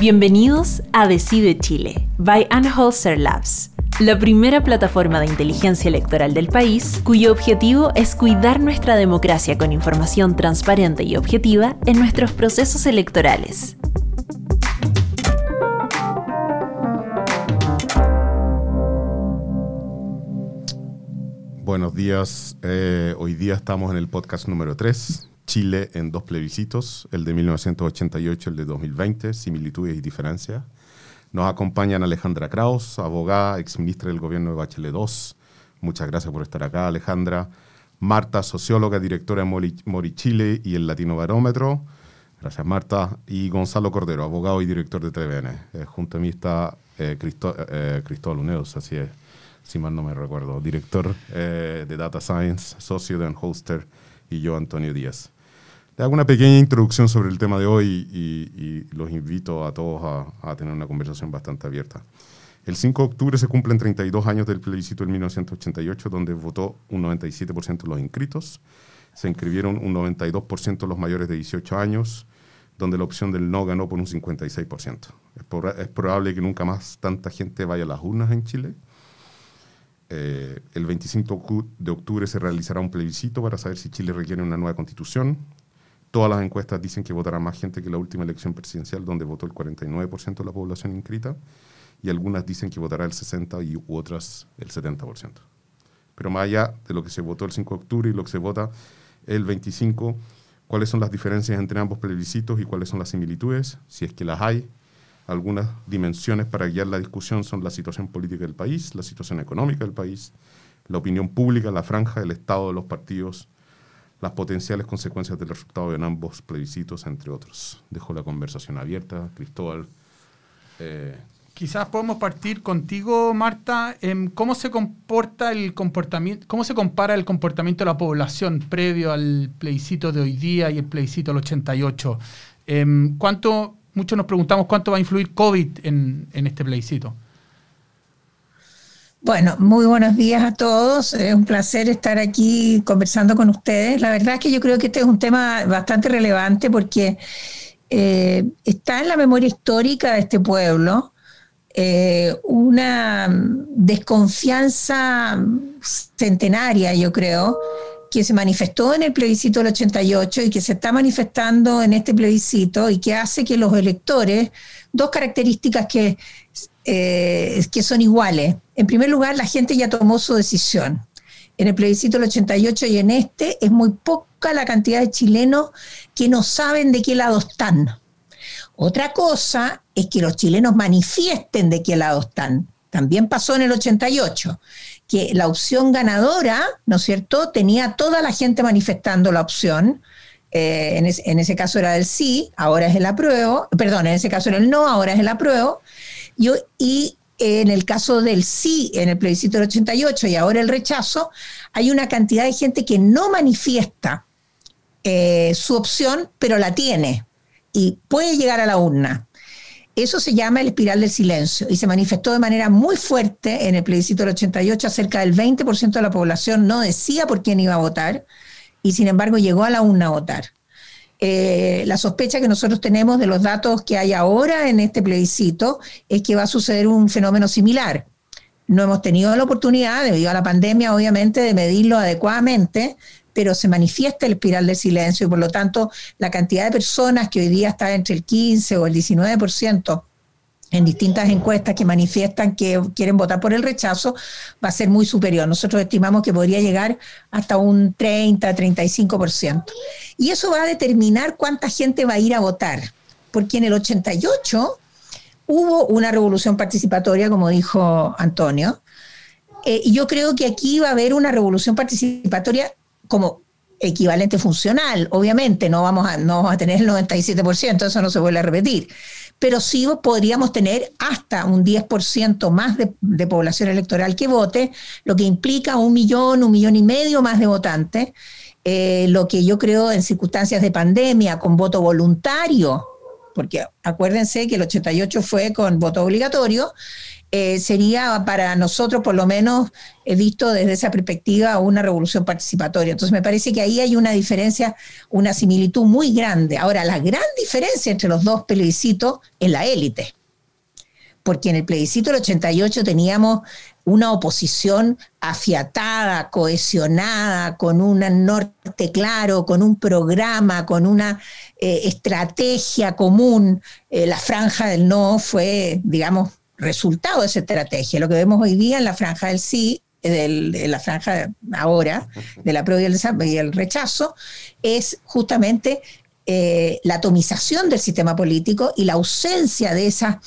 Bienvenidos a Decide Chile, by Anholster Labs, la primera plataforma de inteligencia electoral del país, cuyo objetivo es cuidar nuestra democracia con información transparente y objetiva en nuestros procesos electorales. Buenos días. Eh, hoy día estamos en el podcast número 3, Chile en dos plebiscitos, el de 1988 y el de 2020, similitudes y diferencias. Nos acompañan Alejandra Kraus, abogada, exministra del gobierno de Bachelet II. Muchas gracias por estar acá, Alejandra. Marta, socióloga, directora de Mori, Chile y el Latino Barómetro. Gracias, Marta. Y Gonzalo Cordero, abogado y director de TVN. Eh, junto a mí está eh, eh, Cristóbal Unedos, así es si mal no me recuerdo, director eh, de Data Science, socio de Unholster, y yo, Antonio Díaz. Le hago una pequeña introducción sobre el tema de hoy y, los invito a todos a, tener una conversación bastante abierta. El 5 de octubre se cumplen 32 años del plebiscito del 1988, donde votó un 97% de los inscritos, se inscribieron un 92% los mayores de 18 años, donde la opción del no ganó por un 56%. Es, es probable que nunca más tanta gente vaya a las urnas en Chile eh, el 25 de octubre se realizará un plebiscito para saber si Chile requiere una nueva constitución. Todas las encuestas dicen que votará más gente que la última elección presidencial, donde votó el 49% de la población inscrita, y algunas dicen que votará el 60% y otras el 70%. Pero más allá de lo que se votó el 5 de octubre y lo que se vota el 25, ¿cuáles son las diferencias entre ambos plebiscitos y cuáles son las similitudes? Si es que las hay, algunas dimensiones para guiar la discusión son la situación política del país, la situación económica del país, la opinión pública, la franja del estado de los partidos, las potenciales consecuencias del resultado en ambos plebiscitos, entre otros. Dejo la conversación abierta. Cristóbal. Eh, Quizás podemos partir contigo, Marta, en cómo se comporta el comportamiento, cómo se compara el comportamiento de la población previo al plebiscito de hoy día y el plebiscito del 88. Em, ¿Cuánto muchos nos preguntamos cuánto va a influir COVID en, este plebiscito. Bueno, muy buenos días a todos. Es un placer estar aquí conversando con ustedes. La verdad es que yo creo que este es un tema bastante relevante porque eh, está en la memoria histórica de este pueblo eh, una desconfianza centenaria, yo creo, que se manifestó en el plebiscito del 88 y que se está manifestando en este plebiscito y que hace que los electores, dos características que, eh, que son iguales. En primer lugar, la gente ya tomó su decisión. En el plebiscito del 88 y en este es muy poca la cantidad de chilenos que no saben de qué lado están. Otra cosa es que los chilenos manifiesten de qué lado están. También pasó en el 88 que la opción ganadora, ¿no es cierto?, tenía toda la gente manifestando la opción. Eh, en, ese caso era el sí, ahora es el apruebo, perdón, en ese caso era el no, ahora es el apruebo. Y, y en el caso del sí, en el plebiscito del 88 y ahora el rechazo, hay una cantidad de gente que no manifiesta eh, su opción, pero la tiene y puede llegar a la urna. Eso se llama el espiral del silencio y se manifestó de manera muy fuerte en el plebiscito del 88. Cerca del 20% de la población no decía por quién iba a votar y sin embargo llegó a la urna a votar. Eh, la sospecha que nosotros tenemos de los datos que hay ahora en este plebiscito es que va a suceder un fenómeno similar. No hemos tenido la oportunidad, debido a la pandemia, obviamente, de medirlo adecuadamente, pero se manifiesta el espiral del silencio y por lo tanto la cantidad de personas que hoy día está entre el 15 o el 19% en distintas encuestas que manifiestan que quieren votar por el rechazo, va a ser muy superior. Nosotros estimamos que podría llegar hasta un 30, 35%. Y eso va a determinar cuánta gente va a ir a votar, porque en el 88 hubo una revolución participatoria, como dijo Antonio, eh, y yo creo que aquí va a haber una revolución participatoria como equivalente funcional, obviamente, no vamos a, no vamos a tener el 97%, eso no se vuelve a repetir, pero sí podríamos tener hasta un 10% más de, población electoral que vote, lo que implica un millón, un millón y medio más de votantes, eh, lo que yo creo en circunstancias de pandemia, con voto voluntario, porque acuérdense que el 88 fue con voto obligatorio, eh, sería para nosotros, por lo menos, he visto desde esa perspectiva, una revolución participatoria. Entonces me parece que ahí hay una diferencia, una similitud muy grande. Ahora, la gran diferencia entre los dos plebiscitos es la élite. Porque en el plebiscito del 88 teníamos una oposición afiatada, cohesionada, con un norte claro, con un programa, con una eh, estrategia común. Eh, la franja del no fue, digamos, resultado de esa estrategia. Lo que vemos hoy día en la franja del sí, en la franja ahora, de la prueba y el, rechazo, es justamente eh, la atomización del sistema político y la ausencia de esa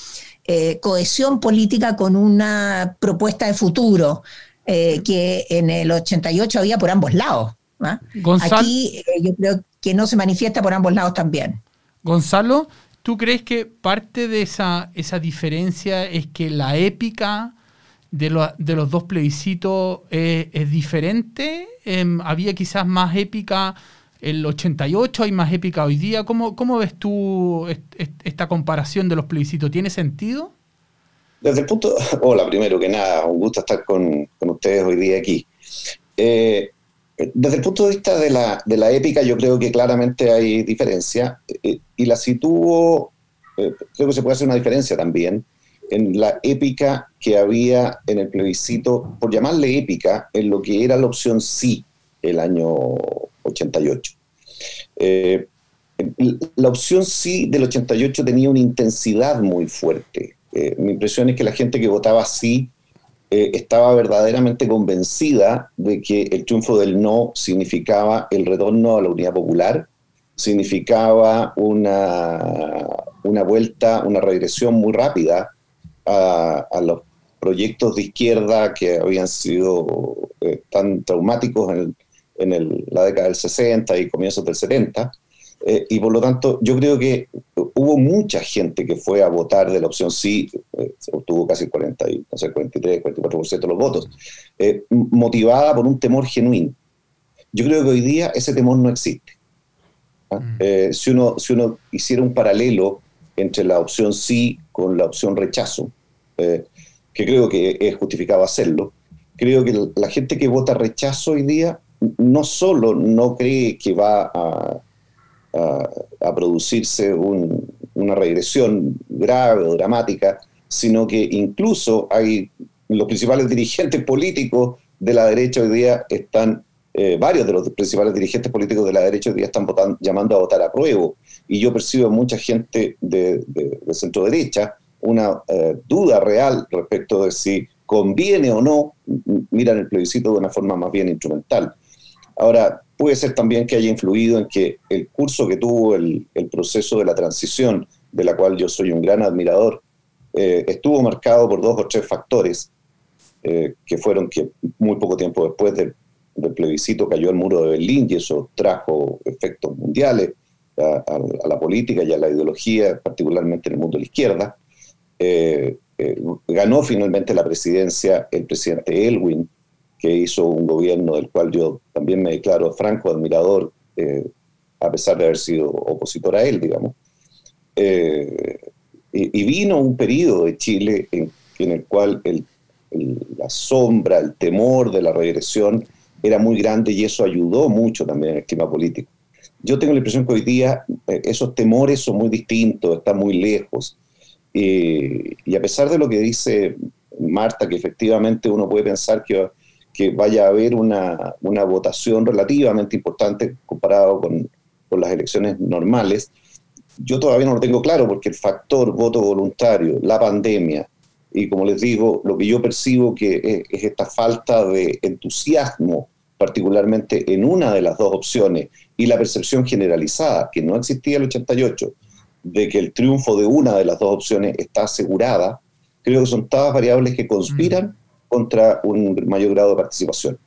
eh, cohesión política con una propuesta de futuro eh, que en el 88 había por ambos lados. ¿ah? Aquí eh, yo creo que no se manifiesta por ambos lados también. Gonzalo, ¿tú crees que parte de esa, esa diferencia es que la épica de, de los dos plebiscitos es diferente? Em, ¿Había quizás más épica el 88, hay más épica hoy día. ¿Cómo, cómo ves tú esta comparación de los plebiscitos? ¿Tiene sentido? Desde el punto, hola, primero que nada, un gusto estar con, ustedes hoy día aquí. Eh, desde el punto de vista de la, de la, épica, yo creo que claramente hay diferencia eh, y la sitúo, eh, creo que se puede hacer una diferencia también en la épica que había en el plebiscito, por llamarle épica, en lo que era la opción sí el año 88. Eh, la opción sí del 88 tenía una intensidad muy fuerte. Eh, mi impresión es que la gente que votaba sí eh, estaba verdaderamente convencida de que el triunfo del no significaba el retorno a la unidad popular, significaba una, una vuelta, una regresión muy rápida a, a los proyectos de izquierda que habían sido tan traumáticos en el en la década del 60 y comienzos del 70. Eh, y por lo tanto, yo creo que hubo mucha gente que fue a votar de la opción sí, eh, se obtuvo casi 40, no sé, 43, 44% de los votos, eh, motivada por un temor genuino. Yo creo que hoy día ese temor no existe. ¿ah? Mm. si, uno, si uno hiciera un paralelo entre la opción sí con la opción rechazo, que creo que es justificado hacerlo, creo que la gente que vota rechazo hoy día no solo no cree que va a, producirse una regresión grave o dramática, sino que incluso hay los principales dirigentes políticos de la derecha hoy día están, eh, varios de los principales dirigentes políticos de la derecha hoy día están votando, llamando a votar a prueba. Y yo percibo mucha gente de, centro derecha una eh, duda real respecto de si conviene o no miran el plebiscito de una forma más bien instrumental. Ahora, puede ser también que haya influido en que el curso que tuvo el, proceso de la transición, de la cual yo soy un gran admirador, eh, estuvo marcado por dos o tres factores eh, que fueron que muy poco tiempo después del, plebiscito cayó el muro de Berlín y eso trajo efectos mundiales a, la política y a la ideología, particularmente en el mundo de la izquierda. Eh, ganó finalmente la presidencia el presidente Elwin, que hizo un gobierno del cual yo también me declaro franco admirador, eh, a pesar de haber sido opositor a él, digamos. Eh, y, vino un periodo de Chile en, el cual la sombra, el temor de la regresión era muy grande y eso ayudó mucho también en el clima político. Yo tengo la impresión que hoy día eh, esos temores son muy distintos, están muy lejos. y a pesar de lo que dice Marta, que efectivamente uno puede pensar que que vaya a haber una, una votación relativamente importante comparado con, con, las elecciones normales. Yo todavía no lo tengo claro porque el factor voto voluntario, la pandemia y como les digo, lo que yo percibo que es, esta falta de entusiasmo, particularmente en una de las dos opciones, y la percepción generalizada, que no existía el 88, de que el triunfo de una de las dos opciones está asegurada, creo que son todas variables que conspiran contra un mayor grado de participación.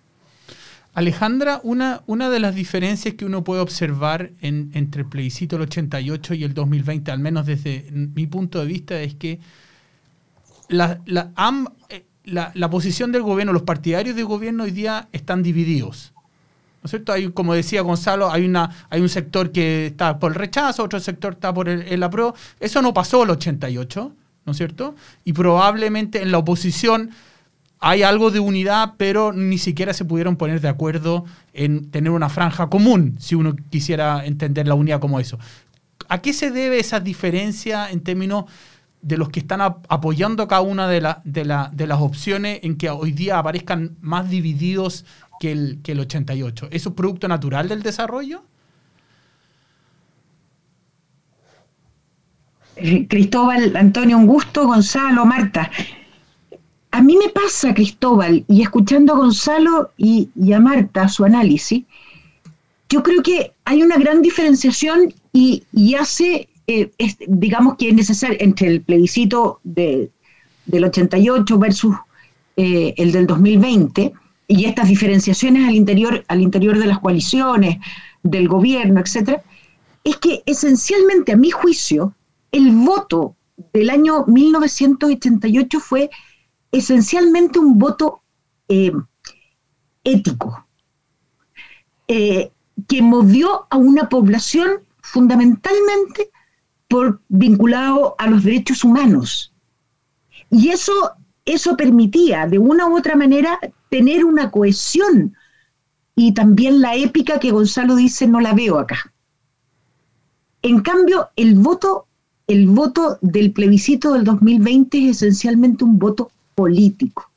Alejandra, una, una de las diferencias que uno puede observar entre el plebiscito del 88 y el 2020, al menos desde mi punto de vista, es que la, la, eh, la, posición del gobierno, los partidarios del gobierno hoy día están divididos. ¿No es cierto? Hay, como decía Gonzalo, hay, una, hay un sector que está por el rechazo, otro sector está por el, el. Eso no pasó el 88 ¿no es cierto? Y probablemente en la oposición hay algo de unidad, pero ni siquiera se pudieron poner de acuerdo en tener una franja común, si uno quisiera entender la unidad como eso. ¿A qué se debe esa diferencia en términos de los que están apoyando cada una de, las opciones en que hoy día aparezcan más divididos que el, que el 88? ¿Eso es producto natural del desarrollo? Cristóbal, Antonio, un gusto, Gonzalo, Marta. A mí me pasa, Cristóbal, y escuchando a Gonzalo y, a Marta su análisis, yo creo que hay una gran diferenciación y, hace, eh, digamos que es necesario, entre el plebiscito del 88 versus eh, el del 2020 y estas diferenciaciones al interior, al interior de las coaliciones, del gobierno, etcétera, es que esencialmente, a mi juicio, el voto del año 1988 fue esencialmente un voto eh, ético, eh, que movió a una población fundamentalmente por, vinculado a los derechos humanos. Y eso, eso permitía, de una u otra manera, tener una cohesión y también la épica que Gonzalo dice no la veo acá. En cambio, el voto, el voto del plebiscito del 2020 es esencialmente un voto político.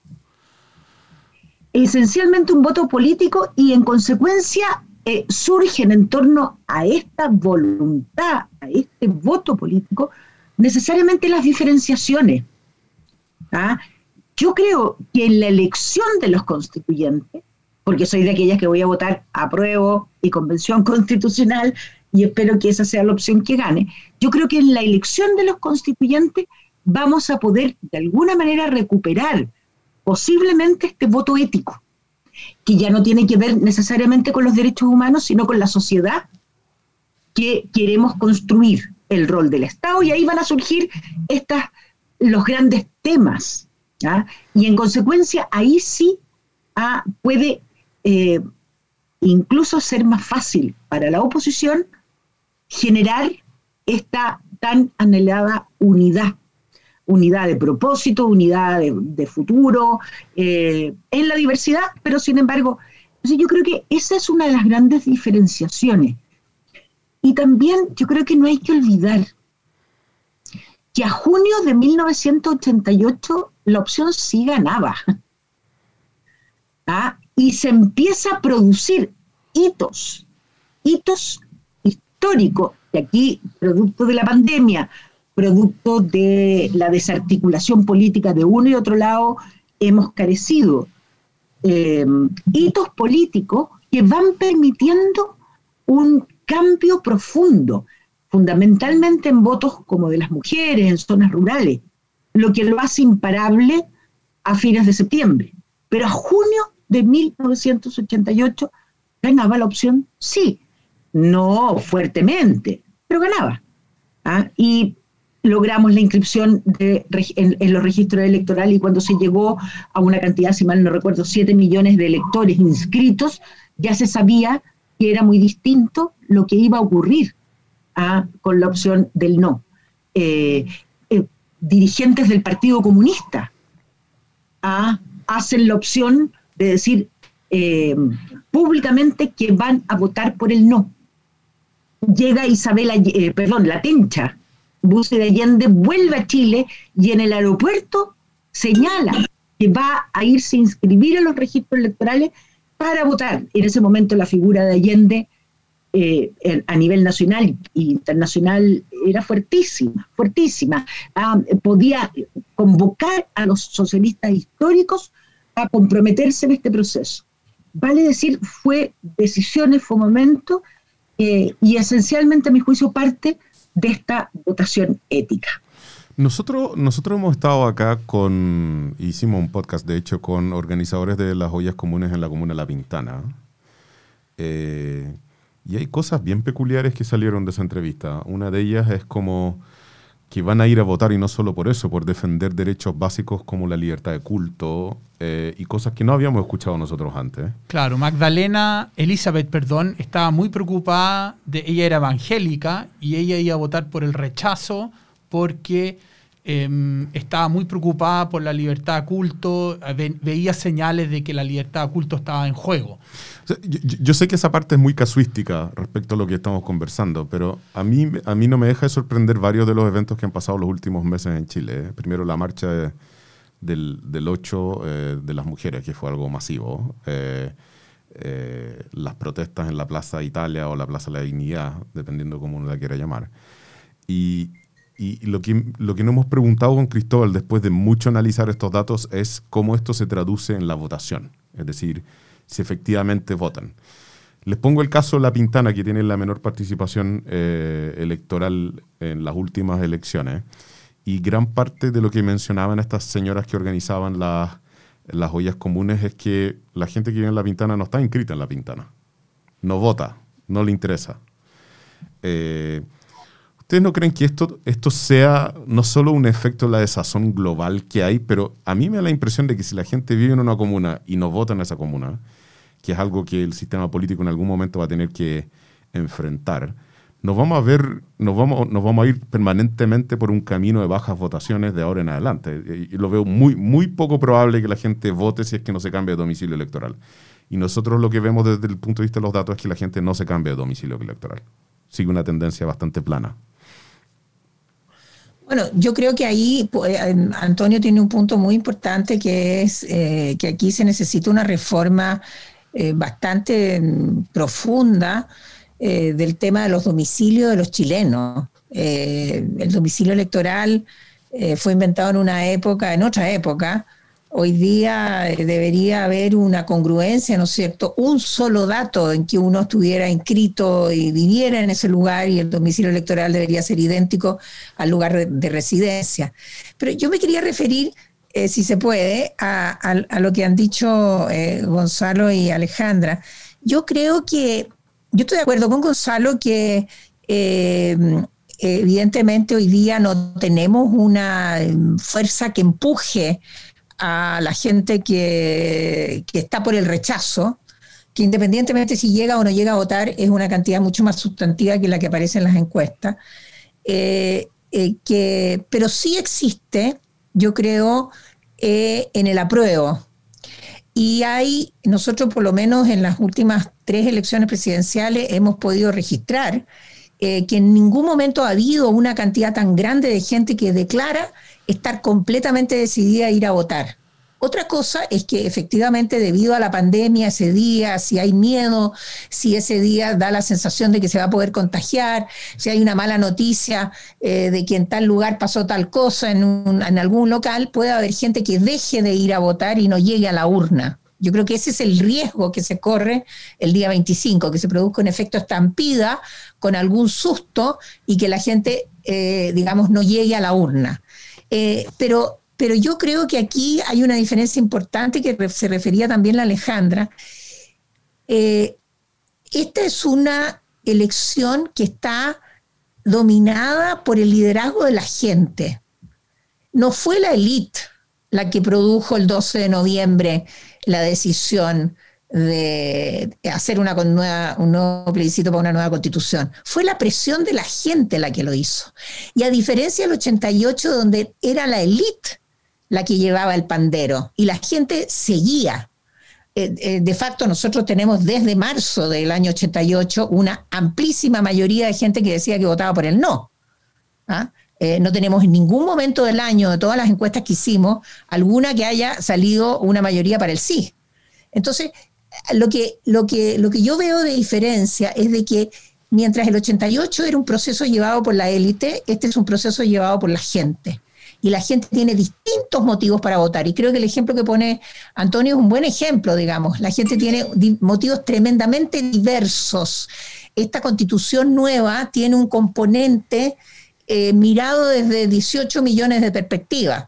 Esencialmente un voto político y en consecuencia eh, surgen en torno a esta voluntad, a este voto político, necesariamente las diferenciaciones. ¿ah? Yo creo que en la elección de los constituyentes, porque soy de aquellas que voy a votar a prueba y convención constitucional, y espero que esa sea la opción que gane, yo creo que en la elección de los constituyentes vamos a poder de alguna manera recuperar posiblemente este voto ético, que ya no tiene que ver necesariamente con los derechos humanos, sino con la sociedad que queremos construir, el rol del Estado, y ahí van a surgir estas, los grandes temas. Y en consecuencia, ahí sí ah, puede eh, incluso ser más fácil para la oposición generar esta tan anhelada unidad unidad de propósito, unidad de, futuro, eh, en la diversidad, pero sin embargo, yo creo que esa es una de las grandes diferenciaciones. Y también yo creo que no hay que olvidar que a junio de 1988 la opción sí ganaba. ¿Ah? Y se empieza a producir hitos, hitos históricos, y aquí, producto de la pandemia, producto de la desarticulación política de uno y otro lado, hemos carecido em, hitos políticos que van permitiendo un cambio profundo, fundamentalmente en votos como de las mujeres, en zonas rurales, lo que lo hace imparable a fines de septiembre. Pero a junio de 1988 ganaba la opción sí, no fuertemente, pero ganaba. ¿ah? Y logramos la inscripción en, los registros electorales y cuando se llegó a una cantidad, si mal no recuerdo, 7 millones de electores inscritos, ya se sabía que era muy distinto lo que iba a ocurrir ¿ah? con la opción del no. Eh, eh, dirigentes del Partido Comunista ¿ah? hacen la opción de decir eh, públicamente que van a votar por el no. Llega Isabela, perdón, la Tencha, Buce de Allende vuelve a Chile y en el aeropuerto señala que va a irse a inscribir en los registros electorales para votar. En ese momento la figura de Allende eh, a nivel nacional e internacional era fuertísima, fuertísima. Ah, podía convocar a los socialistas históricos a comprometerse en este proceso. Vale decir, fue decisiones, fue momento, eh, y esencialmente a mi juicio parte de esta votación ética. Nosotros, nosotros hemos estado acá con, hicimos un podcast de hecho con organizadores de las ollas comunes en la comuna La Pintana. Eh, y hay cosas bien peculiares que salieron de esa entrevista. Una de ellas es como que van a ir a votar y no solo por eso, por defender derechos básicos como la libertad de culto eh, y cosas que no habíamos escuchado nosotros antes. Claro, Magdalena, Elizabeth, perdón, estaba muy preocupada, ella era evangélica y ella iba a votar por el rechazo porque em, estaba muy preocupada por la libertad de culto, veía señales de que la libertad de culto estaba en juego. Yo, sé que esa parte es muy casuística respecto a lo que estamos conversando, pero a mí, a mí no me deja de sorprender varios de los eventos que han pasado los últimos meses en Chile. ¿eh? Primero la marcha del, del, 8 eh, de las mujeres, que fue algo masivo. Eh, las protestas en la Plaza Italia o la Plaza de la Dignidad, dependiendo cómo uno la quiera llamar. Y, y lo que, lo que nos hemos preguntado con Cristóbal después de mucho analizar estos datos es cómo esto se traduce en la votación. Es decir, si efectivamente votan. Les pongo el caso La Pintana, que tiene la menor participación eh, electoral en las últimas elecciones. Y gran parte de lo que mencionaban estas señoras que organizaban las, las ollas comunes es que la gente que vive en La Pintana no está inscrita en La Pintana. No vota, no le interesa. Eh, ¿Ustedes no creen que esto, esto sea no solo un efecto de la desazón global que hay, pero a mí me da la impresión de que si la gente vive en una comuna y no vota en esa comuna, que es algo que el sistema político en algún momento va a tener que enfrentar, nos vamos a ver, nos vamos, nos vamos a ir permanentemente por un camino de bajas votaciones de ahora en adelante. Y lo veo muy, muy poco probable que la gente vote si es que no se cambie de domicilio electoral. Y nosotros lo que vemos desde el punto de vista de los datos es que la gente no se cambia de domicilio electoral. Sigue una tendencia bastante plana. Bueno, yo creo que ahí pues, Antonio tiene un punto muy importante que es eh, que aquí se necesita una reforma eh, bastante profunda eh, del tema de los domicilios de los chilenos. el domicilio electoral fue inventado en una época, en otra época, Hoy día eh, debería haber una congruencia, ¿no es cierto? Un solo dato en que uno estuviera inscrito y viviera en ese lugar y el domicilio electoral debería ser idéntico al lugar de, residencia. Pero yo me quería referir, eh, si se puede, a, lo que han dicho eh, Gonzalo y Alejandra. Yo creo que, yo estoy de acuerdo con Gonzalo que evidentemente hoy día no tenemos una fuerza que empuje a la gente que, está por el rechazo, que independientemente si llega o no llega a votar, es una cantidad mucho más sustantiva que la que aparece en las encuestas. Eh, eh, que, pero sí existe, yo creo, eh, en el apruebo. Y hay, nosotros por lo menos en las últimas tres elecciones presidenciales hemos podido registrar que en ningún momento ha habido una cantidad tan grande de gente que declara estar completamente decidida a ir a votar. Otra cosa es que efectivamente debido a la pandemia ese día, si hay miedo, si ese día da la sensación de que se va a poder contagiar, si hay una mala noticia eh, de que en tal lugar pasó tal cosa en, en algún local, puede haber gente que deje de ir a votar y no llegue a la urna. Yo creo que ese es el riesgo que se corre el día 25, que se produzca un efecto estampida con algún susto y que la gente, eh, digamos, no llegue a la urna. Eh, pero, pero yo creo que aquí hay una diferencia importante que se refería también la Alejandra. Eh, esta es una elección que está dominada por el liderazgo de la gente. No fue la élite la que produjo el 12 de noviembre la decisión de hacer una nueva, un nuevo plebiscito para una nueva constitución. Fue la presión de la gente la que lo hizo. Y a diferencia del 88, donde era la élite la que llevaba el pandero y la gente seguía. Eh, eh, de facto, nosotros tenemos desde marzo del año 88 una amplísima mayoría de gente que decía que votaba por el no. ¿Ah? Eh, no tenemos en ningún momento del año, de todas las encuestas que hicimos, alguna que haya salido una mayoría para el sí. Entonces, lo que, lo, que, lo que yo veo de diferencia es de que mientras el 88 era un proceso llevado por la élite, este es un proceso llevado por la gente. Y la gente tiene distintos motivos para votar. Y creo que el ejemplo que pone Antonio es un buen ejemplo, digamos. La gente tiene motivos tremendamente diversos. Esta constitución nueva tiene un componente eh, mirado desde 18 millones de perspectivas,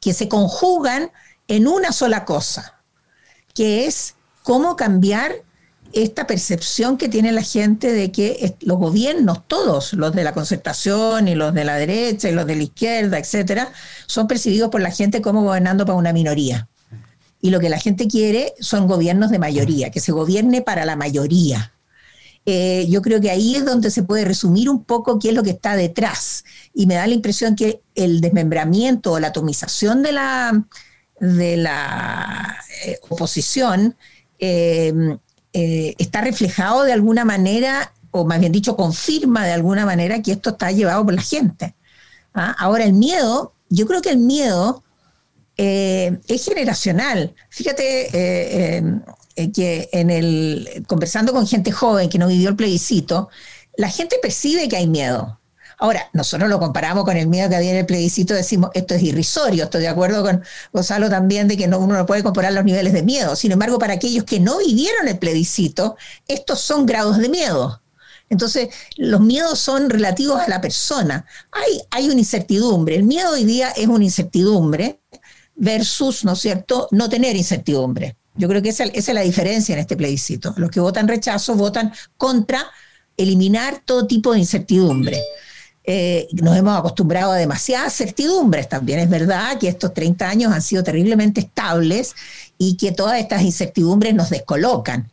que se conjugan en una sola cosa que es cómo cambiar esta percepción que tiene la gente de que los gobiernos, todos, los de la concertación y los de la derecha y los de la izquierda, etcétera, son percibidos por la gente como gobernando para una minoría. Y lo que la gente quiere son gobiernos de mayoría, que se gobierne para la mayoría. eh, yo creo que ahí es donde se puede resumir un poco qué es lo que está detrás. Y me da la impresión que el desmembramiento o la atomización de la, de la eh, oposición está reflejado de alguna manera, o más bien dicho, confirma de alguna manera que esto está llevado por la gente. ¿ah? Ahora, el miedo, yo creo que el miedo eh, es generacional. Fíjate eh, eh, que en el, conversando con gente joven que no vivió el plebiscito, la gente percibe que hay miedo. Ahora, nosotros lo comparamos con el miedo que había en el plebiscito, decimos, esto es irrisorio, estoy de acuerdo con Gonzalo también de que no, uno no puede comparar los niveles de miedo. Sin embargo, para aquellos que no vivieron el plebiscito, estos son grados de miedo. Entonces, los miedos son relativos a la persona. Hay, hay una incertidumbre. El miedo hoy día es una incertidumbre versus, ¿no es cierto?, no tener incertidumbre. Yo creo que esa, es la diferencia en este plebiscito. Los que votan rechazo votan contra eliminar todo tipo de incertidumbre. Eh, nos hemos acostumbrado a demasiadas certidumbres. También es verdad que estos 30 años han sido terriblemente estables y que todas estas incertidumbres nos descolocan.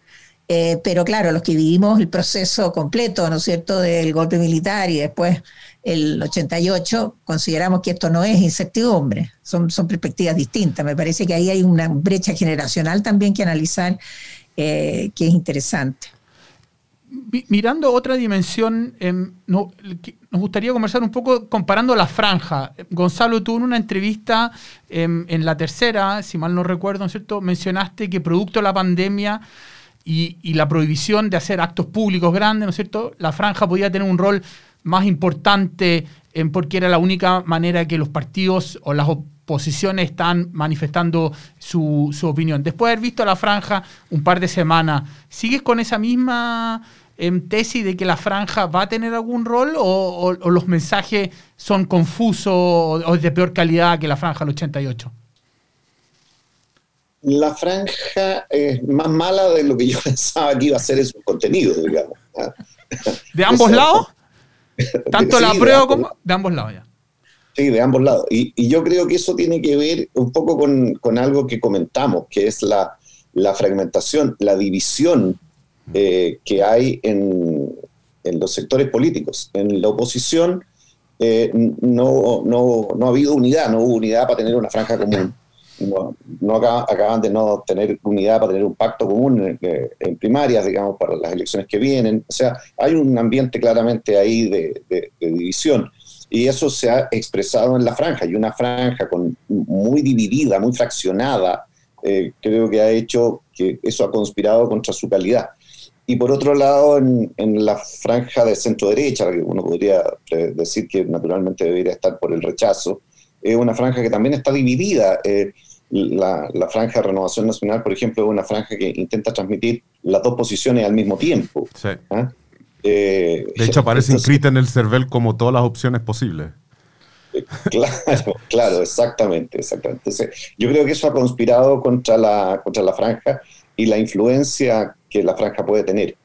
Eh, pero claro, los que vivimos el proceso completo, ¿no es cierto?, del golpe militar y después el 88, consideramos que esto no es incertidumbre, son, perspectivas distintas. Me parece que ahí hay una brecha generacional también que analizar, eh, que es interesante. Mirando otra dimensión, em, nos gustaría conversar un poco comparando la franja. Gonzalo, tú en una entrevista em, en la tercera, si mal no recuerdo, ¿no es cierto?, mencionaste que producto de la pandemia y, la prohibición de hacer actos públicos grandes, ¿no es cierto? La franja podía tener un rol más importante porque era la única manera que los partidos o las oposiciones están manifestando su, opinión. Después de haber visto la franja un par de semanas, ¿sigues con esa misma em, tesis de que la franja va a tener algún rol o, o los mensajes son confusos o de peor calidad que la franja del 88? la franja es más mala de lo que yo pensaba que iba a ser en su contenido, digamos. ¿De ambos lados? Tanto la prueba como de ambos lados ya. Sí, de ambos lados. Y, yo creo que eso tiene que ver un poco con, algo que comentamos, que es la, fragmentación, la división eh, que hay en, los sectores políticos. En la oposición eh, no, no, no ha habido unidad, no hubo unidad para tener una franja común no, acaban, de no tener unidad para tener un pacto común eh, en, primarias, digamos, para las elecciones que vienen. O sea, hay un ambiente claramente ahí de, división. Y eso se ha expresado en la franja, y una franja con, muy dividida, muy fraccionada, eh, creo que ha hecho que eso ha conspirado contra su calidad. Y por otro lado, en, en la franja de centro-derecha, que uno podría eh, decir que naturalmente debería estar por el rechazo, es una franja que también está dividida. Eh, la, franja de Renovación Nacional, por ejemplo, es una franja que intenta transmitir las dos posiciones al mismo tiempo. ¿ah? Eh, de hecho, aparece inscrita en el CERVEL como todas las opciones posibles. Claro, claro, exactamente, exactamente. yo creo que eso ha conspirado contra la, contra la franja y la influencia que la franja puede tener.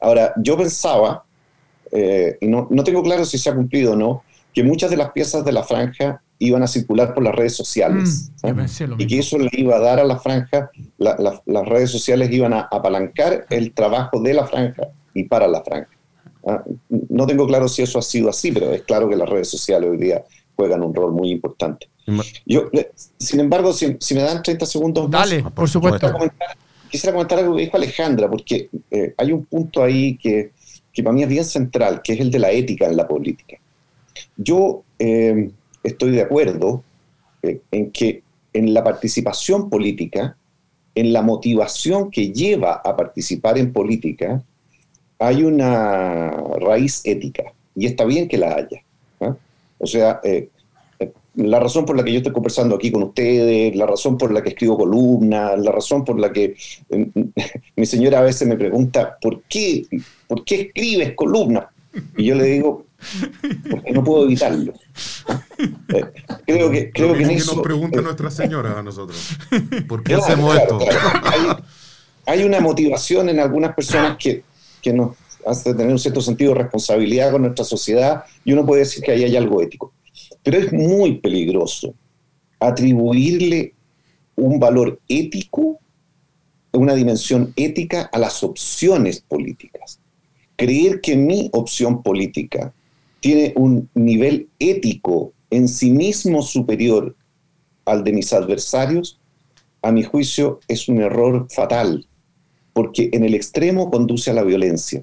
Ahora, yo pensaba, y no, no tengo claro si se ha cumplido o no, que muchas de las piezas de la franja iban a circular por las redes sociales. Mm, y que eso le iba a dar a la franja, las redes sociales iban a apalancar el trabajo de la franja y para la franja. ¿ah? No tengo claro si eso ha sido así, pero es claro que las redes sociales hoy día juegan un rol muy importante. Yo, sin embargo, si, me dan 30 segundos Dale, por supuesto. Quisiera comentar, algo que dijo Alejandra, porque eh, hay un punto ahí que, que para mí es bien central, que es el de la ética en la política. Yo eh, estoy de acuerdo eh, en que en la participación política, en la motivación que lleva a participar en política, hay una raíz ética, y está bien que la haya. ¿ah? O sea, la razón por la que yo estoy conversando aquí con ustedes, la razón por la que escribo columnas, la razón por la que mi señora a veces me pregunta, ¿por qué, ¿por qué escribes columnas? Y yo le digo, porque no puedo evitarlo. Eh, creo que, creo que, en eso, nos pregunta nuestra señora a nosotros. ¿Por qué hacemos esto? Hay, una motivación en algunas personas que, que nos hace tener un cierto sentido de responsabilidad con nuestra sociedad y uno puede decir que ahí hay algo ético. Pero es muy peligroso atribuirle un valor ético, una dimensión ética a las opciones políticas. creer que mi opción política tiene un nivel ético en sí mismo superior al de mis adversarios, a mi juicio es un error fatal, porque en el extremo conduce a la violencia.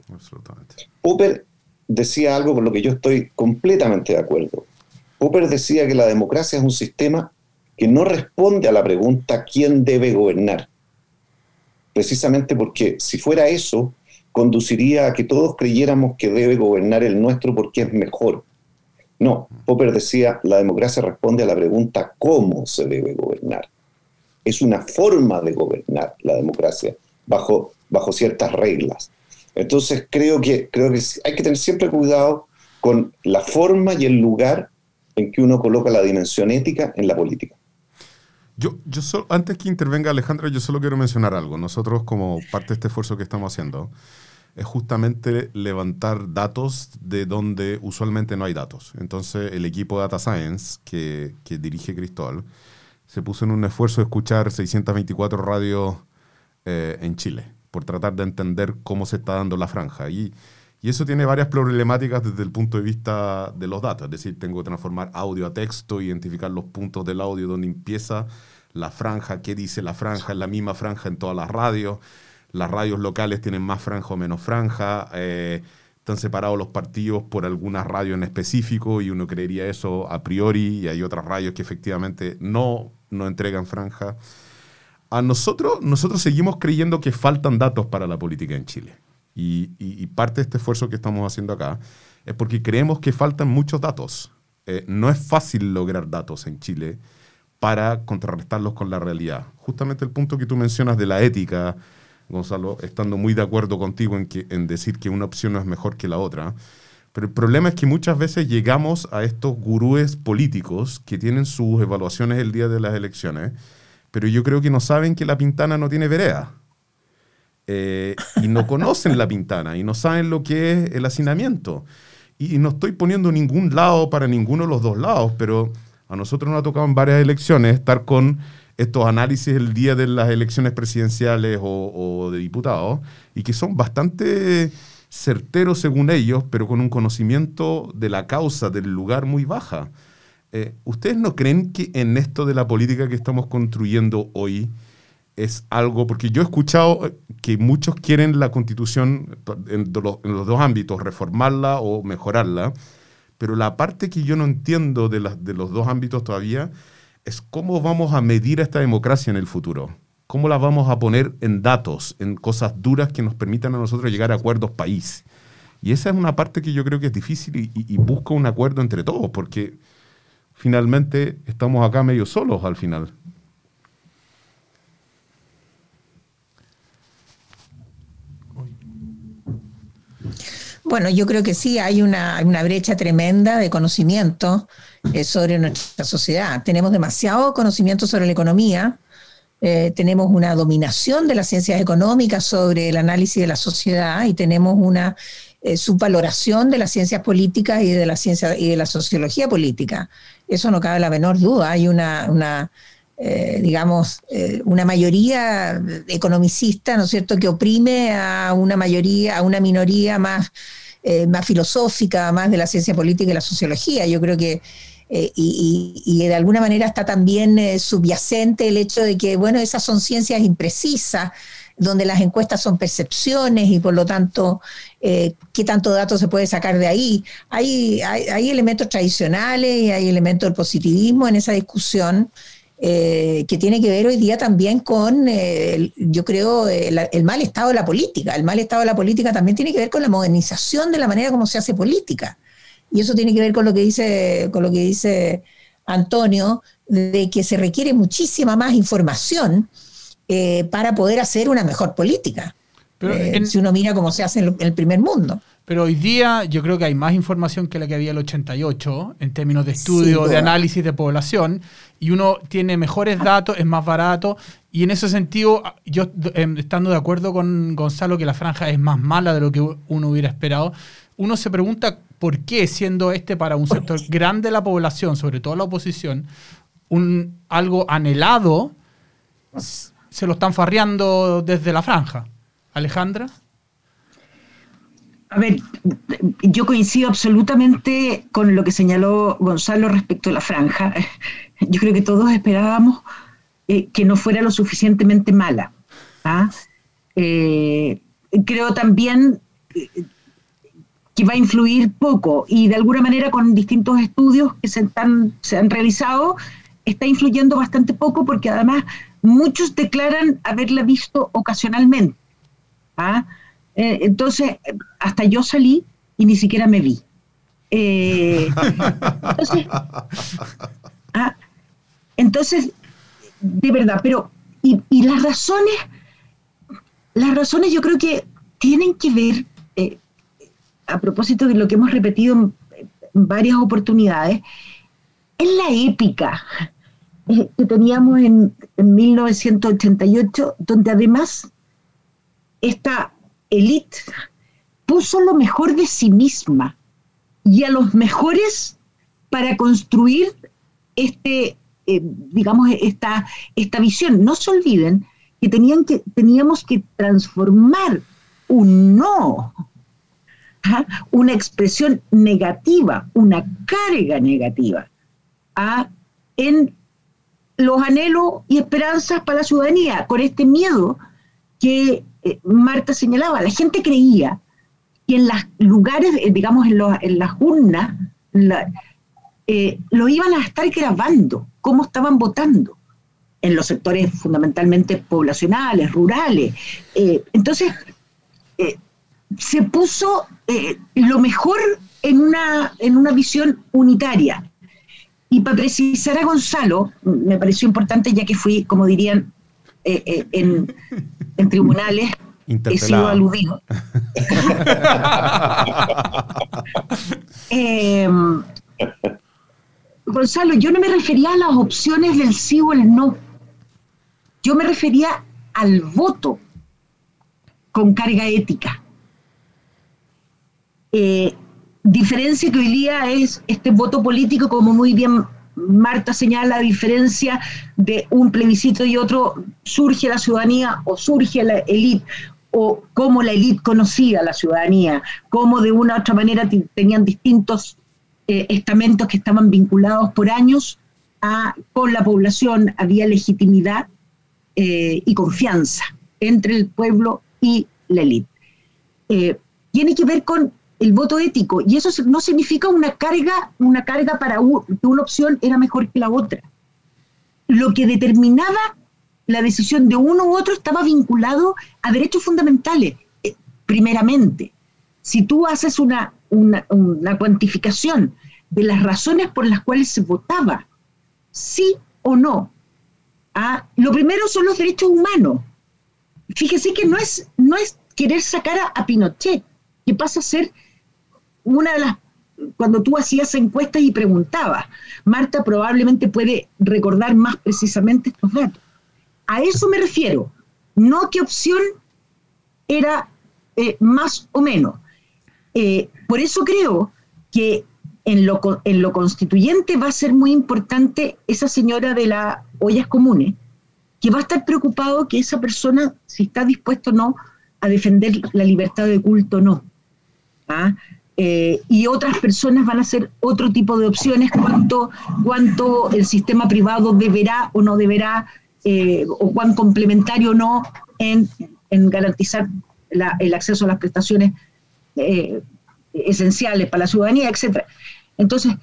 Popper decía algo con lo que yo estoy completamente de acuerdo. Popper decía que la democracia es un sistema que no responde a la pregunta ¿quién debe gobernar? Precisamente porque si fuera eso, conduciría a que todos creyéramos que debe gobernar el nuestro porque es mejor. No, Popper decía, la democracia responde a la pregunta ¿cómo se debe gobernar? Es una forma de gobernar la democracia bajo, bajo ciertas reglas. Entonces creo que, creo que hay que tener siempre cuidado con la forma y el lugar en que uno coloca la dimensión ética en la política. Yo, yo antes que intervenga Alejandra, yo solo quiero mencionar algo. Nosotros, como parte de este esfuerzo que estamos haciendo, es justamente levantar datos de donde usualmente no hay datos. Entonces, el equipo Data Science que, que dirige Cristóbal se puso en un esfuerzo de escuchar 624 radios eh, en Chile, por tratar de entender cómo se está dando la franja. Y, y eso tiene varias problemáticas desde el punto de vista de los datos. Es decir, tengo que transformar audio a texto, identificar los puntos del audio donde empieza la franja, qué dice la franja, es la misma franja en todas las radios las radios locales tienen más franja o menos franja, eh, están separados los partidos por algunas radios en específico y uno creería eso a priori y hay otras radios que efectivamente no, no entregan franja. A nosotros, nosotros seguimos creyendo que faltan datos para la política en Chile. Y, parte de este esfuerzo que estamos haciendo acá es porque creemos que faltan muchos datos. Eh, no es fácil lograr datos en Chile para contrarrestarlos con la realidad. Justamente el punto que tú mencionas de la ética, Gonzalo, estando muy de acuerdo contigo en, que, en decir que una opción no es mejor que la otra. Pero el problema es que muchas veces llegamos a estos gurúes políticos que tienen sus evaluaciones el día de las elecciones, pero yo creo que no saben que la pintana no tiene vereda. Eh, y no conocen la pintana y no saben lo que es el hacinamiento. Y, no estoy poniendo ningún lado para ninguno de los dos lados, pero a nosotros nos ha tocado en varias elecciones estar con estos análisis el día de las elecciones presidenciales o, de diputados y que son bastante certeros según ellos, pero con un conocimiento de la causa, del lugar muy baja. Eh, ¿Ustedes no creen que en esto de la política que estamos construyendo hoy es algo, porque yo he escuchado eh, que muchos quieren la constitución en los, dos ámbitos, reformarla o mejorarla, pero la parte que yo no entiendo de, los dos ámbitos todavía es cómo vamos a medir esta democracia en el futuro. ¿Cómo la vamos a poner en datos, en cosas duras que nos permitan a nosotros llegar a acuerdos país? Y esa es una parte que yo creo que es difícil y, y, busco un acuerdo entre todos, porque finalmente estamos acá medio solos al final. Bueno, yo creo que sí, hay una, una brecha tremenda de conocimiento eh, sobre nuestra sociedad. Tenemos demasiado conocimiento sobre la economía, eh, tenemos una dominación de las ciencias económicas sobre el análisis de la sociedad y tenemos una eh, subvaloración de las ciencias políticas y de la ciencia y de la sociología política. Eso no cabe la menor duda. Hay una, una digamos, una mayoría economicista, ¿no es cierto?, que oprime a una mayoría, a una minoría más, más filosófica, más de la ciencia política y la sociología. Yo creo que eh, y, de alguna manera está también eh, subyacente el hecho de que, bueno, esas son ciencias imprecisas, donde las encuestas son percepciones y por lo tanto, eh, ¿qué tanto dato se puede sacar de ahí? Hay, hay, elementos tradicionales y hay elementos del positivismo en esa discusión. Que tiene que ver hoy día también con, yo creo, el, mal estado de la política. El mal estado de la política también tiene que ver con la modernización de la manera como se hace política. Y eso tiene que ver con lo que dice, con lo que dice Antonio, de que se requiere muchísima más información eh, para poder hacer una mejor política. Eh, si uno mira cómo se hace en el primer mundo. Pero hoy día yo creo que hay más información que la que había en el 88 en términos de estudio, de análisis de población, y uno tiene mejores datos, es más barato, y en ese sentido, yo em, estando de acuerdo con Gonzalo que la franja es más mala de lo que uno hubiera esperado, uno se pregunta por qué, siendo este para un sector grande de la población, sobre todo la oposición, un, algo anhelado, se lo están farreando desde la franja. Alejandra. A ver, yo coincido absolutamente con lo que señaló Gonzalo respecto a la franja. Yo creo que todos esperábamos eh, que no fuera lo suficientemente mala. ¿ah? Eh, creo también eh, que va a influir poco y de alguna manera con distintos estudios que se, se han realizado está influyendo bastante poco porque además muchos declaran haberla visto ocasionalmente. ¿ah? Eh, entonces, hasta yo salí y ni siquiera me vi. Eh, ah, entonces, de verdad, pero, y, las razones, las razones yo creo que tienen que ver, eh, a propósito de lo que hemos repetido en, varias oportunidades, en la épica que teníamos en, en 1988, donde además esta élite puso lo mejor de sí misma y a los mejores para construir este, eh, digamos, esta, esta visión. No se olviden que, tenían que teníamos que transformar un no, ¿ah? una expresión negativa, una carga negativa, ¿ah? en los anhelos y esperanzas para la ciudadanía, con este miedo que eh, Marta señalaba, la gente creía que en los lugares, eh, digamos, en, las urnas, eh, lo iban a estar grabando, cómo estaban votando, en los sectores fundamentalmente poblacionales, rurales. entonces, se puso lo mejor en una, en una visión unitaria. Y para precisar a Gonzalo, me pareció importante, ya que fui, como dirían, en en tribunales he sido aludido. Em, Gonzalo, yo no me refería a las opciones del sí o el no. Yo me refería al voto con carga ética. Eh, diferencia que hoy día es este voto político, como muy bien Marta señala la diferencia de un plebiscito y otro, surge la ciudadanía o surge la élite, o cómo la élite conocía a la ciudadanía, cómo de una u otra manera tenían distintos eh, estamentos que estaban vinculados por años a, con la población, había legitimidad eh, y confianza entre el pueblo y la élite. Eh, tiene que ver con el voto ético. Y eso no significa una carga, una carga para que una opción era mejor que la otra. Lo que determinaba la decisión de uno u otro estaba vinculado a derechos fundamentales, eh, primeramente. Si tú haces una, una, cuantificación de las razones por las cuales se votaba, sí o no, ¿ah? lo primero son los derechos humanos. Fíjese que no es, no es querer sacar a Pinochet, que pasa a ser una de las, cuando tú hacías encuestas y preguntabas, Marta probablemente puede recordar más precisamente estos datos. A eso me refiero, no qué opción era eh, más o menos. Eh, por eso creo que en lo, en lo constituyente va a ser muy importante esa señora de las ollas comunes, que va a estar preocupado que esa persona, si está dispuesto o no a defender la libertad de culto o no. ¿Ah? Eh, y otras personas van a hacer otro tipo de opciones cuánto, cuánto el sistema privado deberá o no deberá, eh, o cuán complementario o no en, garantizar el acceso a las prestaciones eh, esenciales para la ciudadanía, etcétera. Entonces,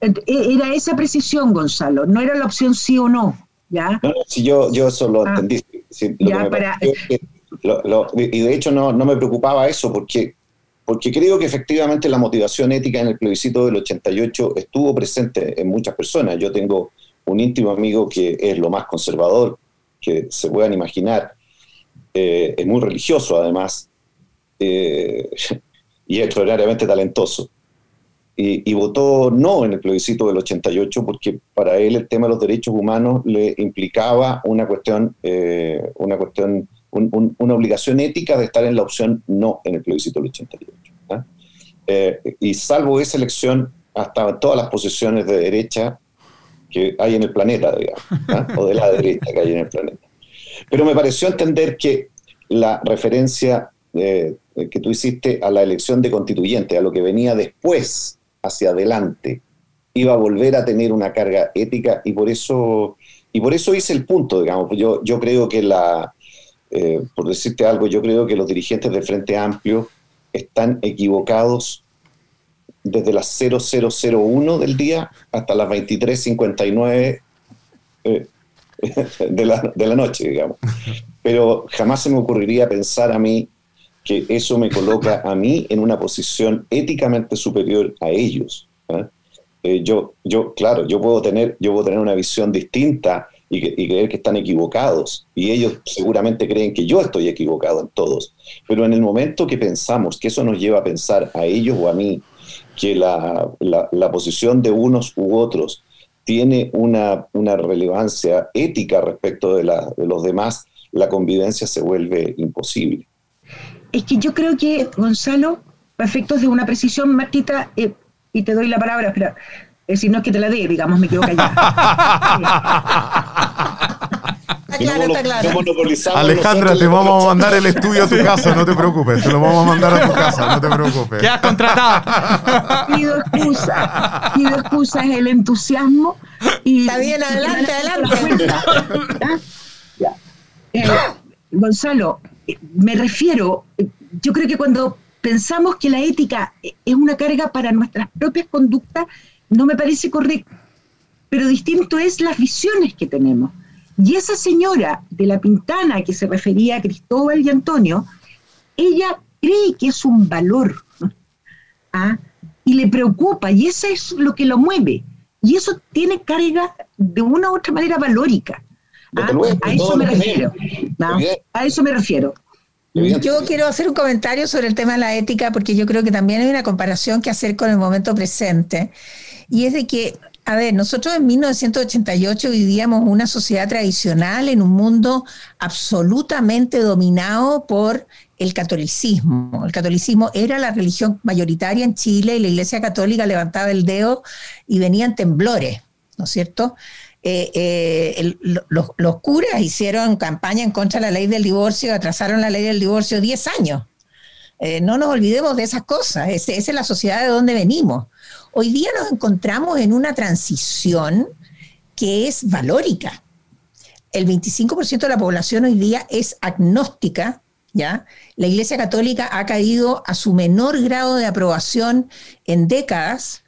e, era esa precisión, Gonzalo, no era la opción sí o no. ¿ya? si yo, yo eso lo ah. entendí. y de hecho no, no me preocupaba eso porque porque creo que efectivamente la motivación ética en el plebiscito del 88 estuvo presente en muchas personas. Yo tengo un íntimo amigo que es lo más conservador que se puedan imaginar, eh, es muy religioso además, eh, y extraordinariamente talentoso. Y, votó no en el plebiscito del 88 porque para él el tema de los derechos humanos le implicaba una cuestión, eh, una cuestión una obligación ética de estar en la opción no en el plebiscito del 88. ¿ah? Eh, y salvo esa elección, hasta todas las posiciones de derecha que hay en el planeta, digamos, o de la derecha que hay en el planeta. Pero me pareció entender que la referencia eh, que tú hiciste a la elección de constituyente, a lo que venía después, hacia adelante, iba a volver a tener una carga ética y por eso, y por eso hice el punto, digamos. Yo, yo creo que la, eh, por decirte algo, yo creo que los dirigentes del Frente Amplio están equivocados desde las 0001 del día hasta las 23.59 eh, de, la, de la noche, digamos. Pero jamás se me ocurriría pensar a mí que eso me coloca a mí en una posición éticamente superior a ellos. ¿eh? Yo, yo, claro, yo puedo tener, yo puedo tener una visión distinta y, creer que están equivocados. Y ellos seguramente creen que yo estoy equivocado en todos. Pero en el momento que pensamos que eso nos lleva a pensar a ellos o a mí, que la, la, posición de unos u otros tiene una, una relevancia ética respecto de, la, de los demás, la convivencia se vuelve imposible. Es que yo creo que, Gonzalo, para efectos de una precisión, Martita, eh, y te doy la palabra, pero eh, si no es que te la dé, digamos, me quedo callada. Alejandra, te vamos a mandar el estudio a tu casa, no te preocupes. Te lo vamos a mandar a tu casa, no te preocupes. has contratado. Pido excusa, pido excusa es el entusiasmo. Y, Está bien, adelante, adelante. Eh, Gonzalo, eh, me refiero, yo creo que cuando pensamos que la ética es una carga para nuestras propias conductas, no me parece correcto. Pero distinto es las visiones que tenemos. Y esa señora de la Pintana que se refería a Cristóbal y Antonio, ella cree que es un valor ¿ah? y le preocupa, y eso es lo que lo mueve. Y eso tiene carga de una u otra manera valórica. ¿ah? A eso me refiero. A eso me refiero. Yo quiero hacer un comentario sobre el tema de la ética porque yo creo que también hay una comparación que hacer con el momento presente. Y es de que, a ver, nosotros en 1988 vivíamos una sociedad tradicional en un mundo absolutamente dominado por el catolicismo. El catolicismo era la religión mayoritaria en Chile y la Iglesia Católica levantaba el dedo y venían temblores, ¿no es cierto? Eh, eh, los, curas hicieron campaña en contra de la ley del divorcio, atrasaron la ley del divorcio 10 años. Eh, no nos olvidemos de esas cosas, esa es la sociedad de donde venimos. Hoy día nos encontramos en una transición que es valórica. El 25% de la población hoy día es agnóstica, ¿ya? La Iglesia Católica ha caído a su menor grado de aprobación en décadas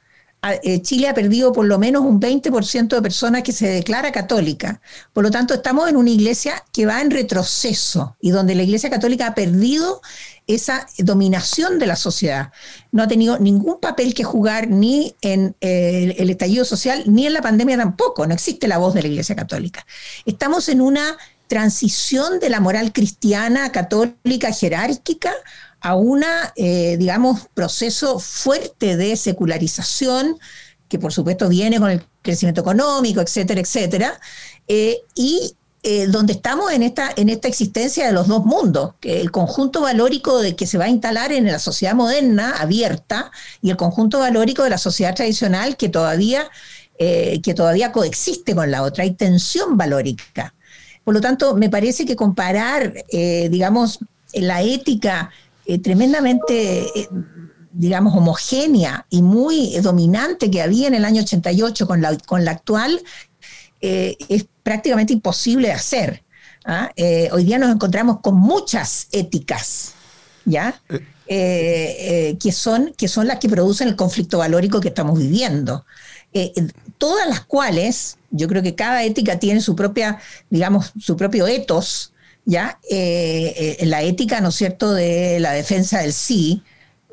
Chile ha perdido por lo menos un 20% de personas que se declara católica. Por lo tanto, estamos en una iglesia que va en retroceso y donde la iglesia católica ha perdido esa dominación de la sociedad. No ha tenido ningún papel que jugar ni en eh, el estallido social, ni en la pandemia tampoco. No existe la voz de la iglesia católica. Estamos en una transición de la moral cristiana, católica, jerárquica, a un, eh, digamos, proceso fuerte de secularización, que por supuesto viene con el crecimiento económico, etcétera, etcétera, eh, y eh, donde estamos en esta, en esta existencia de los dos mundos, que el conjunto valórico de que se va a instalar en la sociedad moderna, abierta, y el conjunto valórico de la sociedad tradicional que todavía, que todavía coexiste con la otra, hay tensión valórica. Por lo tanto, me parece que comparar, digamos, la ética eh, tremendamente, eh, digamos, homogénea y muy dominante que había en el año 88 con la, con la actual, eh, es prácticamente imposible de hacer. ¿ah? hoy día nos encontramos con muchas éticas, ¿ya? que, son, que son las que producen el conflicto valórico que estamos viviendo. todas las cuales, yo creo que cada ética tiene su propia, digamos, su propio etos, ¿ya? Eh, eh, la ética, ¿no es cierto?, de la defensa del sí,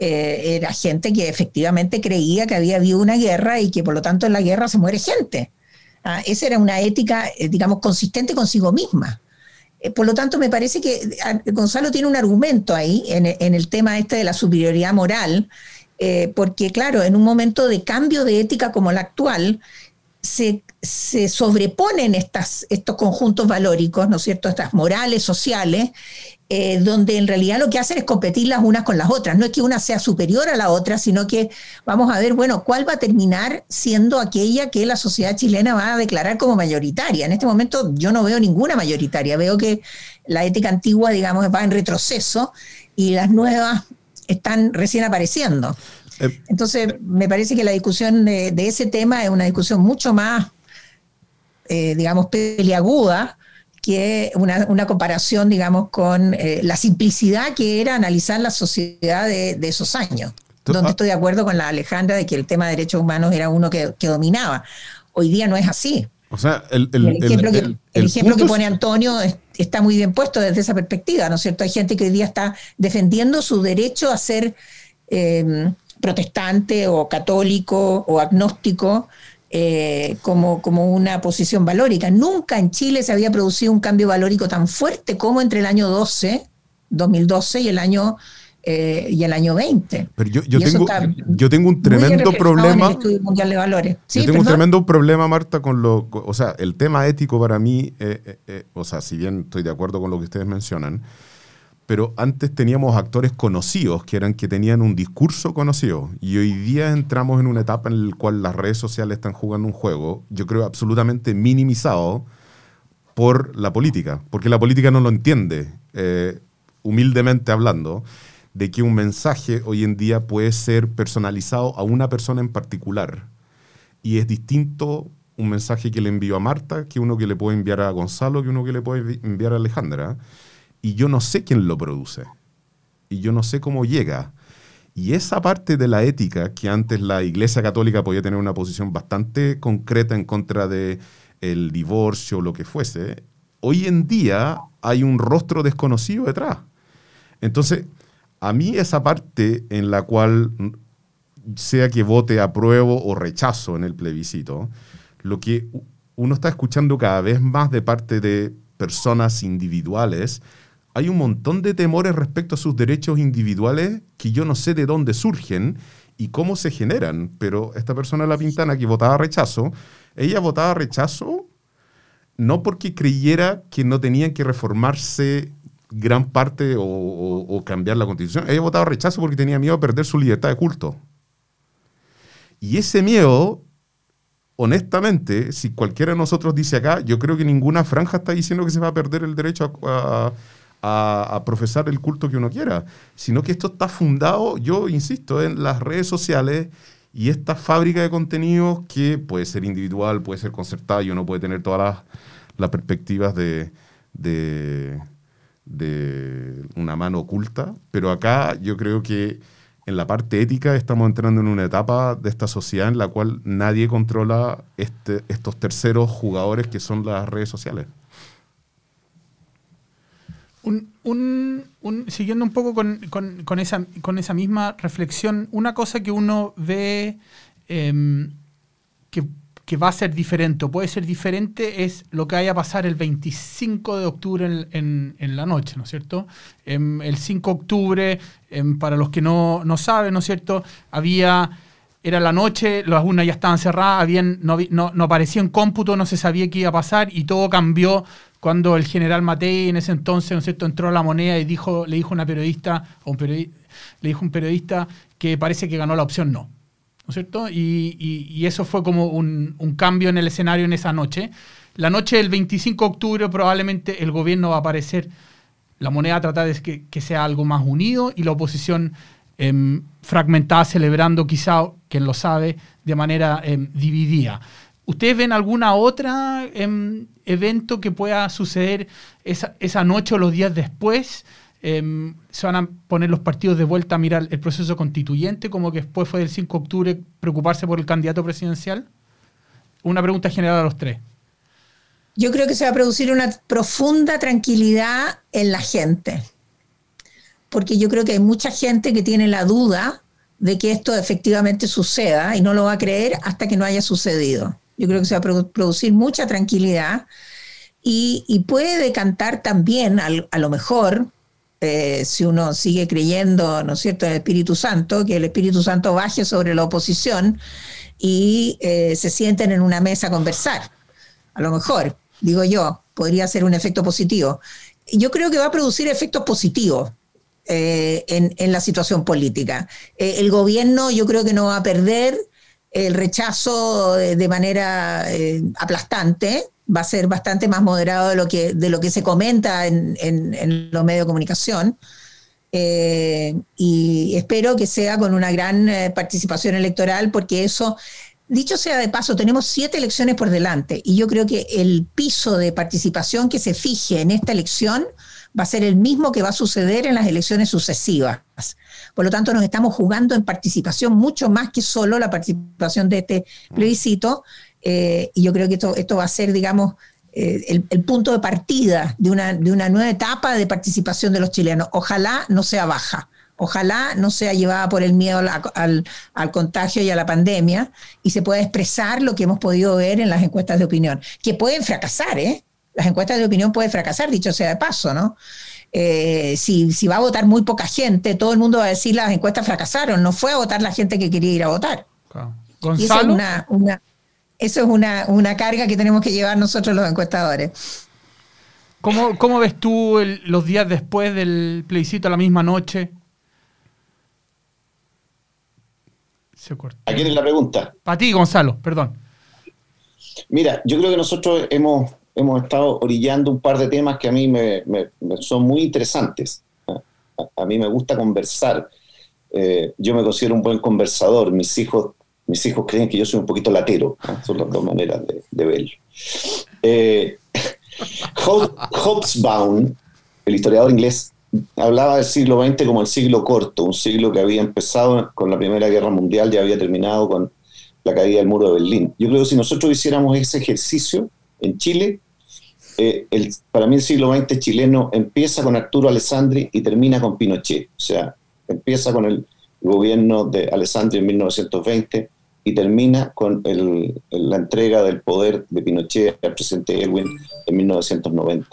eh, era gente que efectivamente creía que había habido una guerra y que por lo tanto en la guerra se muere gente. Ah, esa era una ética, digamos, consistente consigo misma. por lo tanto, me parece que ah, Gonzalo tiene un argumento ahí en, en el tema este de la superioridad moral, porque claro, en un momento de cambio de ética como la actual, se, sobreponen estas, estos conjuntos valóricos, ¿no es cierto?, estas morales sociales, eh, donde en realidad lo que hacen es competir las unas con las otras. No es que una sea superior a la otra, sino que vamos a ver, bueno, cuál va a terminar siendo aquella que la sociedad chilena va a declarar como mayoritaria. En este momento yo no veo ninguna mayoritaria, veo que la ética antigua, digamos, va en retroceso y las nuevas están recién apareciendo. Eh, Entonces, me parece que la discusión de, ese tema es una discusión mucho más, eh, digamos, peliaguda que una, comparación, digamos, con eh, la simplicidad que era analizar la sociedad de, esos años, donde ah. estoy de acuerdo con la Alejandra de que el tema de derechos humanos era uno que, dominaba. Hoy día no es así. O sea, el, ejemplo, que, el ejemplo que pone Antonio está muy bien puesto desde esa perspectiva, ¿no es cierto? Hay gente que hoy día está defendiendo su derecho a ser eh, protestante o católico o agnóstico eh, como, como una posición valórica. Nunca en Chile se había producido un cambio valórico tan fuerte como entre el año 12, 2012 y el año eh, y el año 20. Pero yo, yo tengo, yo tengo un tremendo problema. Mundial de Valores. yo tengo un tremendo problema, Marta, con lo. O sea, el tema ético para mí, eh, o sea, si bien estoy de acuerdo con lo que ustedes mencionan, pero antes teníamos actores conocidos que eran que tenían un discurso conocido. Y hoy día entramos en una etapa en la cual las redes sociales están jugando un juego, yo creo absolutamente minimizado por la política, porque la política no lo entiende, eh, humildemente hablando, de que un mensaje hoy en día puede ser personalizado a una persona en particular. Y es distinto un mensaje que le envío a Marta que uno que le puede enviar a Gonzalo que uno que le puede enviar a Alejandra y yo no sé quién lo produce y yo no sé cómo llega. Y esa parte de la ética, que antes la Iglesia Católica podía tener una posición bastante concreta en contra de el divorcio o lo que fuese, hoy en día hay un rostro desconocido detrás. Entonces, a mí esa parte en la cual sea que vote apruebo o rechazo en el plebiscito, lo que uno está escuchando cada vez más de parte de personas individuales hay un montón de temores respecto a sus derechos individuales que yo no sé de dónde surgen y cómo se generan. Pero esta persona La Pintana que votaba rechazo, ella votaba rechazo no porque creyera que no tenían que reformarse gran parte o, cambiar la constitución. Ella votaba rechazo porque tenía miedo a perder su libertad de culto. Y ese miedo, honestamente, si cualquiera de nosotros dice acá, yo creo que ninguna franja está diciendo que se va a perder el derecho a, profesar el culto que uno quiera, sino que esto está fundado, yo insisto, en las redes sociales y esta fábrica de contenidos que puede ser individual, puede ser concertada y uno puede tener todas las, perspectivas de, de, una mano oculta, pero acá yo creo que en la parte ética estamos entrando en una etapa de esta sociedad en la cual nadie controla este, estos terceros jugadores que son las redes sociales siguiendo un poco con, esa, misma reflexión, una cosa que uno ve em, que, va a ser diferente o puede ser diferente es lo que vaya a pasar el 25 de octubre en, la noche, ¿no es cierto? Em, el 5 de octubre, em, para los que no, saben, ¿no es cierto? Había era la noche, las urnas ya estaban cerradas, habían, no, no, no, aparecía en cómputo, no se sabía qué iba a pasar y todo cambió cuando el general Matei en ese entonces, ¿no cierto?, entró a la moneda y dijo, le dijo una periodista, un le dijo un periodista que parece que ganó la opción no. ¿No es cierto? Y, eso fue como un, cambio en el escenario en esa noche. La noche del 25 de octubre probablemente el gobierno va a aparecer, la moneda trata de que, que sea algo más unido y la oposición em, fragmentada, celebrando quizá, quien lo sabe, de manera em, dividida. ¿Ustedes ven alguna otra em, evento que pueda suceder esa, noche o los días después? Em, ¿Se van a poner los partidos de vuelta a mirar el proceso constituyente como que después fue del 5 de octubre preocuparse por el candidato presidencial? Una pregunta general a los tres. Yo creo que se va a producir una profunda tranquilidad en la gente, porque yo creo que hay mucha gente que tiene la duda de que esto efectivamente suceda y no lo va a creer hasta que no haya sucedido. Yo creo que se va a producir mucha tranquilidad y, puede decantar también, a lo mejor, eh, si uno sigue creyendo, ¿no es cierto?, en el Espíritu Santo, que el Espíritu Santo baje sobre la oposición y eh, se sienten en una mesa a conversar. A lo mejor, digo yo, podría ser un efecto positivo. Yo creo que va a producir efectos positivos. Eh, en, en, la situación política. el gobierno yo creo que no va a perder el rechazo de manera eh, aplastante, va a ser bastante más moderado de lo que, de lo que se comenta en, los medios de comunicación. y espero que sea con una gran participación electoral, porque eso Dicho sea de paso, tenemos siete elecciones por delante y yo creo que el piso de participación que se fije en esta elección va a ser el mismo que va a suceder en las elecciones sucesivas. Por lo tanto, nos estamos jugando en participación mucho más que solo la participación de este plebiscito eh, y yo creo que esto, esto va a ser, digamos, eh, el, punto de partida de una, de una nueva etapa de participación de los chilenos. Ojalá no sea baja ojalá no sea llevada por el miedo al, contagio y a la pandemia y se pueda expresar lo que hemos podido ver en las encuestas de opinión, que pueden fracasar, ¿eh? Las encuestas de opinión pueden fracasar, dicho sea de paso, ¿no? Eh, si, va a votar muy poca gente, todo el mundo va a decir las encuestas fracasaron, no fue a votar la gente que quería ir a votar. Gonzalo. eso es, una, eso es una, carga que tenemos que llevar nosotros los encuestadores. ¿Cómo, ves tú los días después del plebiscito, la misma noche? ¿A quién es la pregunta? Para ti, Gonzalo, perdón. Mira, yo creo que nosotros hemos, hemos estado orillando un par de temas que a mí me, son muy interesantes. A, mí me gusta conversar. Eh, yo me considero un buen conversador. Mis hijos, mis hijos creen que yo soy un poquito latero. Son las dos maneras de, verlo. Eh, el historiador inglés, hablaba del siglo XX como el siglo corto, un siglo que había empezado con la Primera Guerra Mundial y había terminado con la caída del muro de Berlín. Yo creo que si nosotros hiciéramos ese ejercicio en Chile, eh, el, para mí el siglo XX chileno empieza con Arturo Alessandri y termina con Pinochet. O sea, empieza con el gobierno de Alessandri en 1920 y termina con la entrega del poder de Pinochet al presidente Elwin en 1990.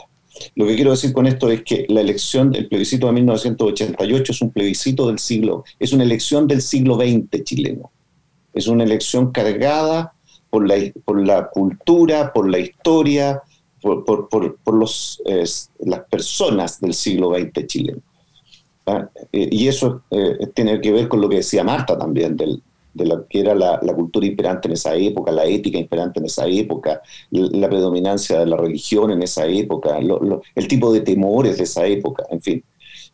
Lo que quiero decir con esto es que la elección del plebiscito de 1988 es un plebiscito del siglo, es una elección del siglo XX chileno. Es una elección cargada por la, por la cultura, por la historia, por, los, las personas del siglo XX chileno. ¿Ah? Eh, y eso eh, tiene que ver con lo que decía Marta también, del, de lo que era la, cultura imperante en esa época, la ética imperante en esa época, la predominancia de la religión en esa época, el tipo de temores de esa época, en fin.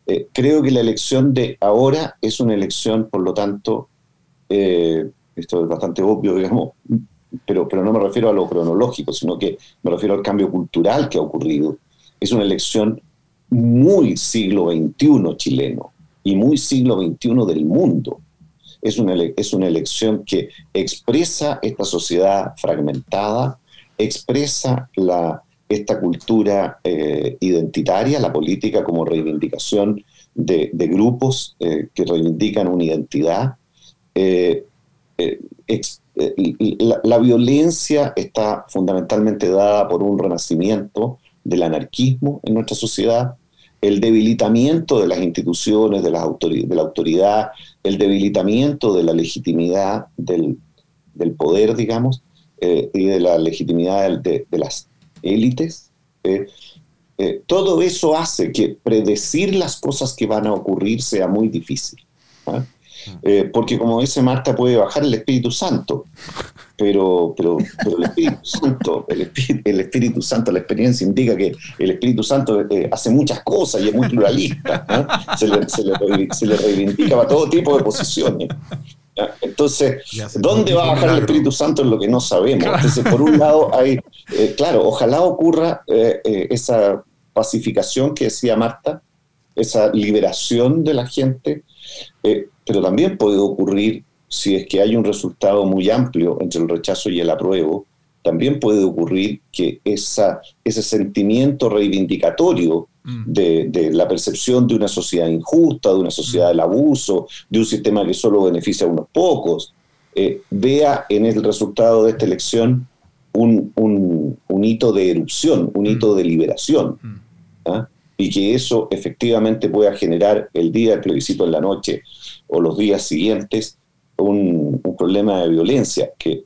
Eh, creo que la elección de ahora es una elección, por lo tanto, eh, esto es bastante obvio, digamos, pero, pero no me refiero a lo cronológico, sino que me refiero al cambio cultural que ha ocurrido. Es una elección muy siglo XXI chileno y muy siglo XXI del mundo es una, es una elección que expresa esta sociedad fragmentada, expresa la, esta cultura eh, identitaria, la política como reivindicación de, grupos eh, que reivindican una identidad. Eh, la, la, violencia está fundamentalmente dada por un renacimiento del anarquismo en nuestra sociedad, el debilitamiento de las instituciones, de, las de la autoridad, el debilitamiento de la legitimidad del, poder, digamos, eh, y de la legitimidad de, las élites. Eh, eh, todo eso hace que predecir las cosas que van a ocurrir sea muy difícil. ¿ah? Eh, porque como dice Marta, puede bajar el Espíritu Santo, pero, pero, el Espíritu Santo, el Espíritu, Santo, la experiencia indica que el Espíritu Santo eh, hace muchas cosas y es muy pluralista, se, le, reivindica para todo tipo de posiciones. Entonces, ¿dónde va a bajar el Espíritu Santo es lo que no sabemos. Entonces, por un lado hay, eh, claro, ojalá ocurra esa pacificación que decía Marta, esa liberación de la gente, pero también puede ocurrir, si es que hay un resultado muy amplio entre el rechazo y el apruebo, también puede ocurrir que esa, ese sentimiento reivindicatorio mm. de, la percepción de una sociedad injusta, de una sociedad del abuso, de un sistema que solo beneficia a unos pocos, eh, vea en el resultado de esta elección un, hito de erupción, un hito mm. de liberación. Mm. ¿ah? Y que eso efectivamente pueda generar el día del plebiscito en la noche o los días siguientes un, problema de violencia que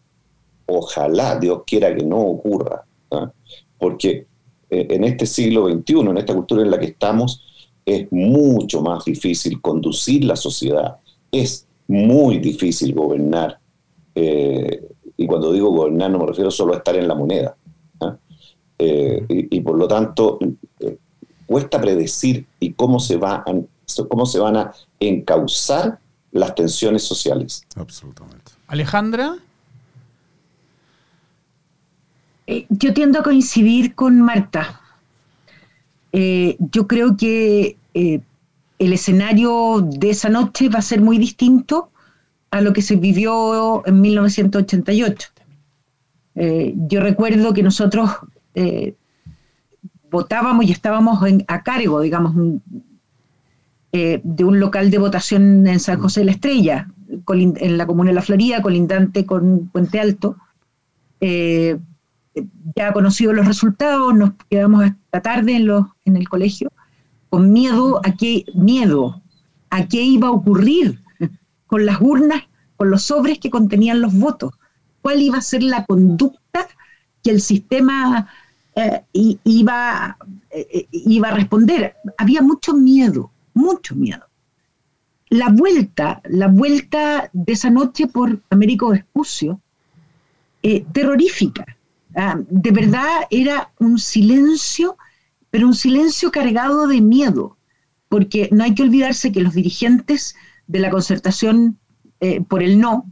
ojalá Dios quiera que no ocurra, ¿ah? porque eh, en este siglo XXI, en esta cultura en la que estamos, es mucho más difícil conducir la sociedad, es muy difícil gobernar. Eh, y cuando digo gobernar no me refiero solo a estar en la moneda. ¿ah? Eh, y, por lo tanto, cuesta predecir y cómo se va cómo se van a encauzar las tensiones sociales. Absolutamente. Alejandra. Eh, yo tiendo a coincidir con Marta. Eh, yo creo que eh, el escenario de esa noche va a ser muy distinto a lo que se vivió en 1988. yo recuerdo que nosotros votábamos y estábamos a cargo, digamos, de un local de votación en San José de la Estrella, en la comuna de La Florida, colindante con Puente Alto. Ya conocido los resultados, nos quedamos hasta tarde en, los, en el colegio, con miedo a qué, miedo a qué iba a ocurrir con las urnas, con los sobres que contenían los votos, cuál iba a ser la conducta que el sistema eh, iba, eh, iba a responder. Había mucho miedo, mucho miedo. La vuelta, la vuelta de esa noche por Américo Vespucio, eh, terrorífica Ah, de verdad era un silencio, pero un silencio cargado de miedo, porque no hay que olvidarse que los dirigentes de la concertación eh, por el no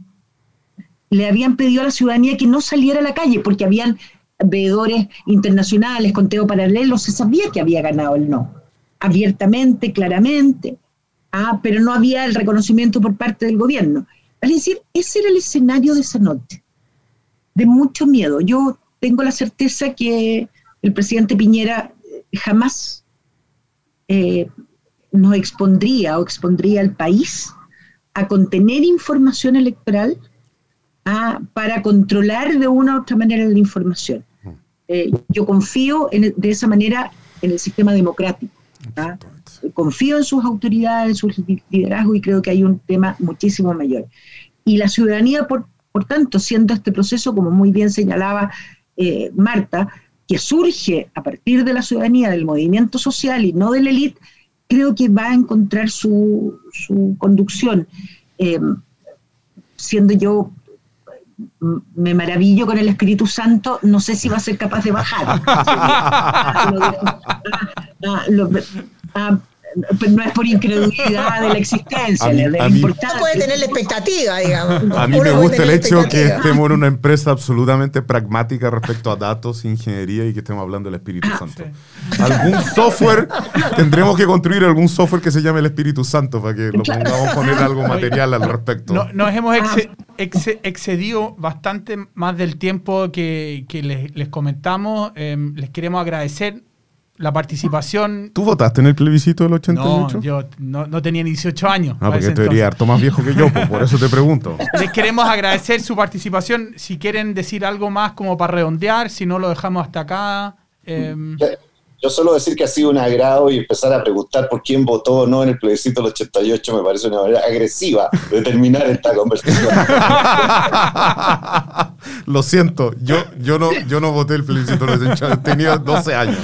le habían pedido a la ciudadanía que no saliera a la calle, porque habían veedores internacionales, conteo paralelo, se sabía que había ganado el no, abiertamente, claramente, ah, pero no había el reconocimiento por parte del gobierno. Es decir, ese era el escenario de esa noche, de mucho miedo. Yo tengo la certeza que el presidente Piñera jamás eh, nos expondría o expondría al país a contener información electoral para controlar de una u otra manera la información. Eh, yo confío de esa manera en el sistema democrático. Confío en sus autoridades, en su liderazgo y creo que hay un tema muchísimo mayor. Y la ciudadanía, por, por tanto, siendo este proceso, como muy bien señalaba eh, Marta, que surge a partir de la ciudadanía, del movimiento social y no de la élite, creo que va a encontrar su, conducción. Eh, siendo yo, me maravillo con el Espíritu Santo, no sé si va a ser capaz de bajar. Pues no es por incredulidad de la existencia, de la importancia. puede tener la expectativa, digamos. A mí me gusta el hecho que estemos en una empresa absolutamente pragmática respecto a datos, ingeniería y que estemos hablando del Espíritu ah, Santo. Algún software, tendremos que construir algún software que se llame el Espíritu Santo para que lo pongamos a poner algo material al respecto. nos hemos ah. excedido bastante más del tiempo que, les, comentamos. Em, les queremos agradecer la participación. ¿Tú votaste en el plebiscito del 88? No, yo no, tenía ni 18 años. Ah, porque te diría harto más viejo que yo, pues, por eso te pregunto. Les queremos agradecer su participación. Si quieren decir algo más como para redondear, si no lo dejamos hasta acá. Em. Yo solo decir que ha sido un agrado y empezar a preguntar por quién votó o no en el plebiscito del 88 me parece una manera agresiva de terminar esta conversación. Lo siento, yo, yo, no, yo no voté el plebiscito del 88, tenía 12 años.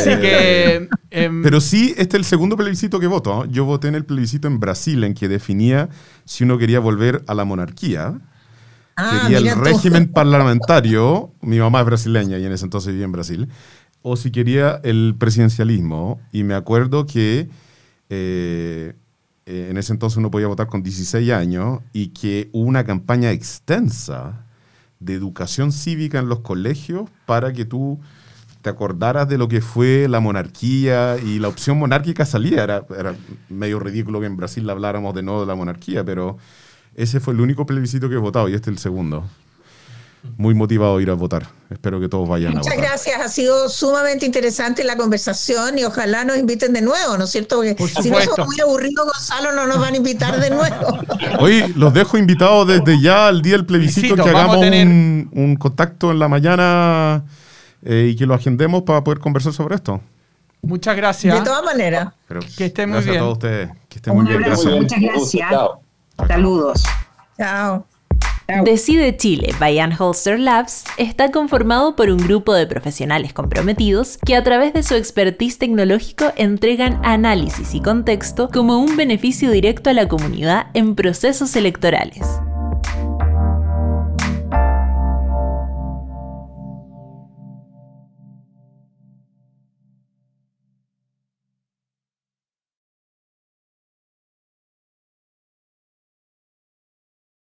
Así que. Em, Pero sí, este es el segundo plebiscito que voto. Yo voté en el plebiscito en Brasil, en que definía si uno quería volver a la monarquía. Ah, quería el régimen parlamentario. Mi mamá es brasileña y en ese entonces vivía en Brasil. O si quería el presidencialismo. Y me acuerdo que eh, eh, en ese entonces uno podía votar con 16 años y que hubo una campaña extensa de educación cívica en los colegios para que tú te acordaras de lo que fue la monarquía y la opción monárquica salía. Era, era medio ridículo que en Brasil habláramos de nuevo de la monarquía, pero ese fue el único plebiscito que he votado y este es el segundo. Muy motivado a ir a votar. Espero que todos vayan Muchas a votar. Muchas gracias. Ha sido sumamente interesante la conversación y ojalá nos inviten de nuevo, ¿no es cierto? Porque si no somos muy aburridos, Gonzalo, no nos van a invitar de nuevo. Hoy los dejo invitados desde ya al día del plebiscito, que hagamos un, un contacto en la mañana eh, y que lo agendemos para poder conversar sobre esto. Muchas gracias. De todas maneras. que estén muy bien. a todos ustedes. Que estén muy bien. Gracias. Muchas gracias. Saludos. Chao. Decide Chile by Holster Labs está conformado por un grupo de profesionales comprometidos que a través de su expertise tecnológico entregan análisis y contexto como un beneficio directo a la comunidad en procesos electorales.